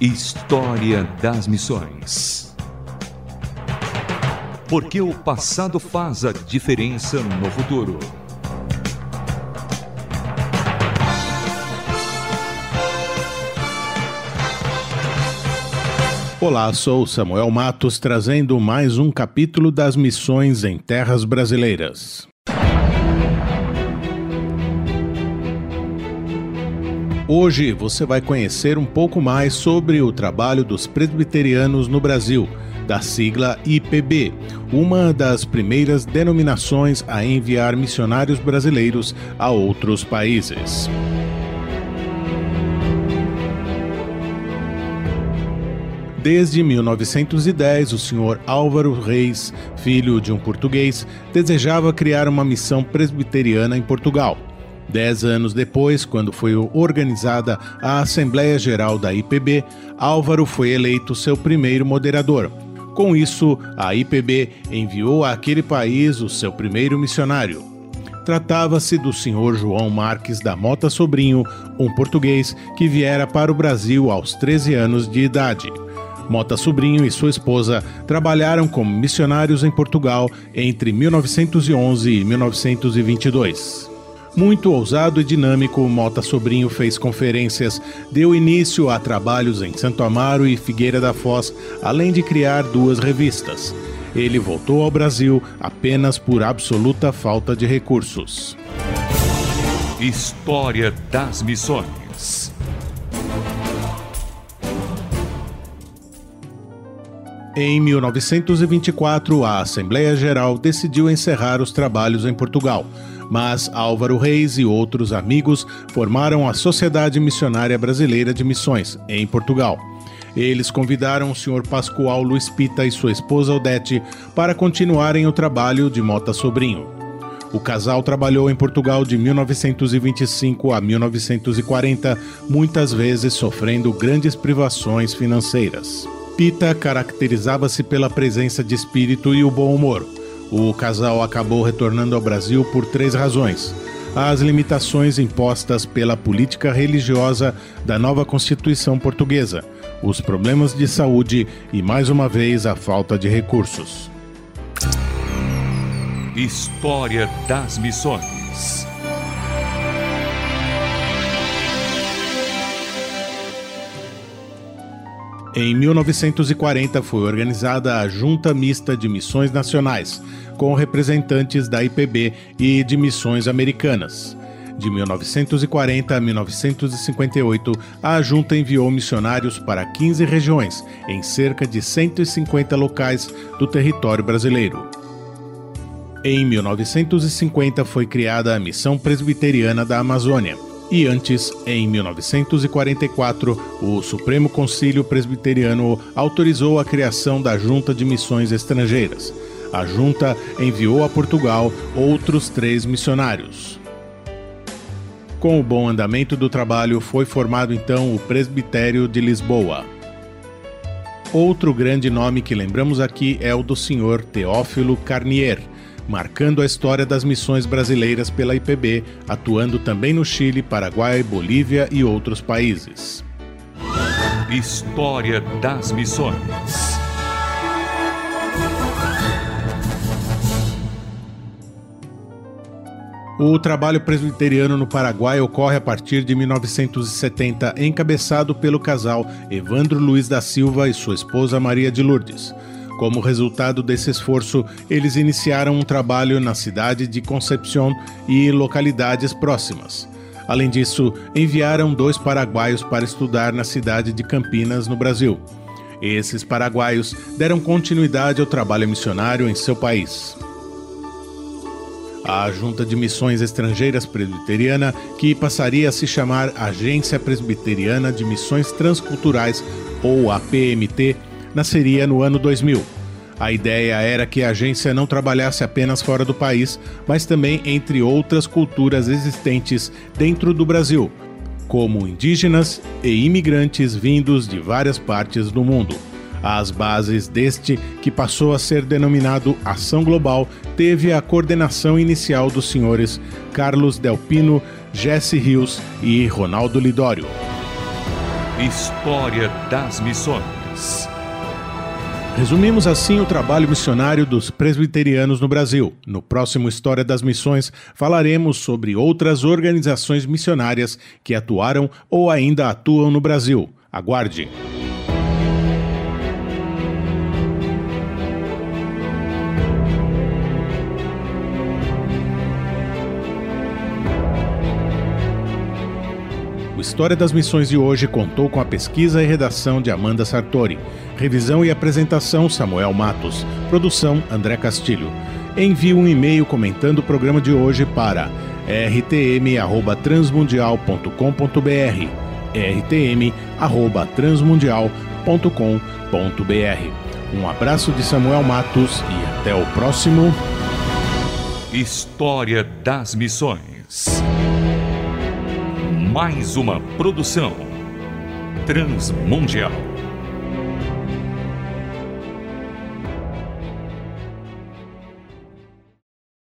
História das Missões. Porque o passado faz a diferença no futuro. Olá, sou Samuel Matos trazendo mais um capítulo das missões em terras brasileiras. Hoje você vai conhecer um pouco mais sobre o trabalho dos presbiterianos no Brasil, da sigla IPB, uma das primeiras denominações a enviar missionários brasileiros a outros países. Desde 1910, o senhor Álvaro Reis, filho de um português, desejava criar uma missão presbiteriana em Portugal. Dez anos depois, quando foi organizada a Assembleia Geral da IPB, Álvaro foi eleito seu primeiro moderador. Com isso, a IPB enviou àquele país o seu primeiro missionário. Tratava-se do senhor João Marques da Mota Sobrinho, um português que viera para o Brasil aos 13 anos de idade. Mota Sobrinho e sua esposa trabalharam como missionários em Portugal entre 1911 e 1922. Muito ousado e dinâmico, Mota Sobrinho fez conferências, deu início a trabalhos em Santo Amaro e Figueira da Foz, além de criar duas revistas. Ele voltou ao Brasil apenas por absoluta falta de recursos. História das Missões. Em 1924, a Assembleia Geral decidiu encerrar os trabalhos em Portugal mas Álvaro Reis e outros amigos formaram a Sociedade Missionária Brasileira de Missões, em Portugal. Eles convidaram o Sr. Pascoal Luiz Pita e sua esposa Odete para continuarem o trabalho de Mota Sobrinho. O casal trabalhou em Portugal de 1925 a 1940, muitas vezes sofrendo grandes privações financeiras. Pita caracterizava-se pela presença de espírito e o bom humor. O casal acabou retornando ao Brasil por três razões: as limitações impostas pela política religiosa da nova Constituição portuguesa, os problemas de saúde e, mais uma vez, a falta de recursos. História das Missões Em 1940 foi organizada a Junta Mista de Missões Nacionais, com representantes da IPB e de missões americanas. De 1940 a 1958, a junta enviou missionários para 15 regiões, em cerca de 150 locais do território brasileiro. Em 1950 foi criada a Missão Presbiteriana da Amazônia e antes, em 1944, o Supremo Concílio Presbiteriano autorizou a criação da Junta de Missões Estrangeiras. A junta enviou a Portugal outros três missionários. Com o bom andamento do trabalho, foi formado então o Presbitério de Lisboa. Outro grande nome que lembramos aqui é o do senhor Teófilo Carnier, marcando a história das missões brasileiras pela IPB, atuando também no Chile, Paraguai, Bolívia e outros países. História das Missões O trabalho presbiteriano no Paraguai ocorre a partir de 1970, encabeçado pelo casal Evandro Luiz da Silva e sua esposa Maria de Lourdes. Como resultado desse esforço, eles iniciaram um trabalho na cidade de Concepción e localidades próximas. Além disso, enviaram dois paraguaios para estudar na cidade de Campinas, no Brasil. Esses paraguaios deram continuidade ao trabalho missionário em seu país. A Junta de Missões Estrangeiras Presbiteriana, que passaria a se chamar Agência Presbiteriana de Missões Transculturais, ou APMT, nasceria no ano 2000. A ideia era que a agência não trabalhasse apenas fora do país, mas também entre outras culturas existentes dentro do Brasil, como indígenas e imigrantes vindos de várias partes do mundo. As bases deste, que passou a ser denominado Ação Global, teve a coordenação inicial dos senhores Carlos Delpino, Jesse Rios e Ronaldo Lidório. História das Missões. Resumimos assim o trabalho missionário dos presbiterianos no Brasil. No próximo História das Missões falaremos sobre outras organizações missionárias que atuaram ou ainda atuam no Brasil. Aguarde! História das Missões de hoje contou com a pesquisa e redação de Amanda Sartori, revisão e apresentação Samuel Matos, produção André Castilho. Envie um e-mail comentando o programa de hoje para rtm@transmundial.com.br rtm@transmundial.com.br. Um abraço de Samuel Matos e até o próximo. História das Missões mais uma produção transmundial.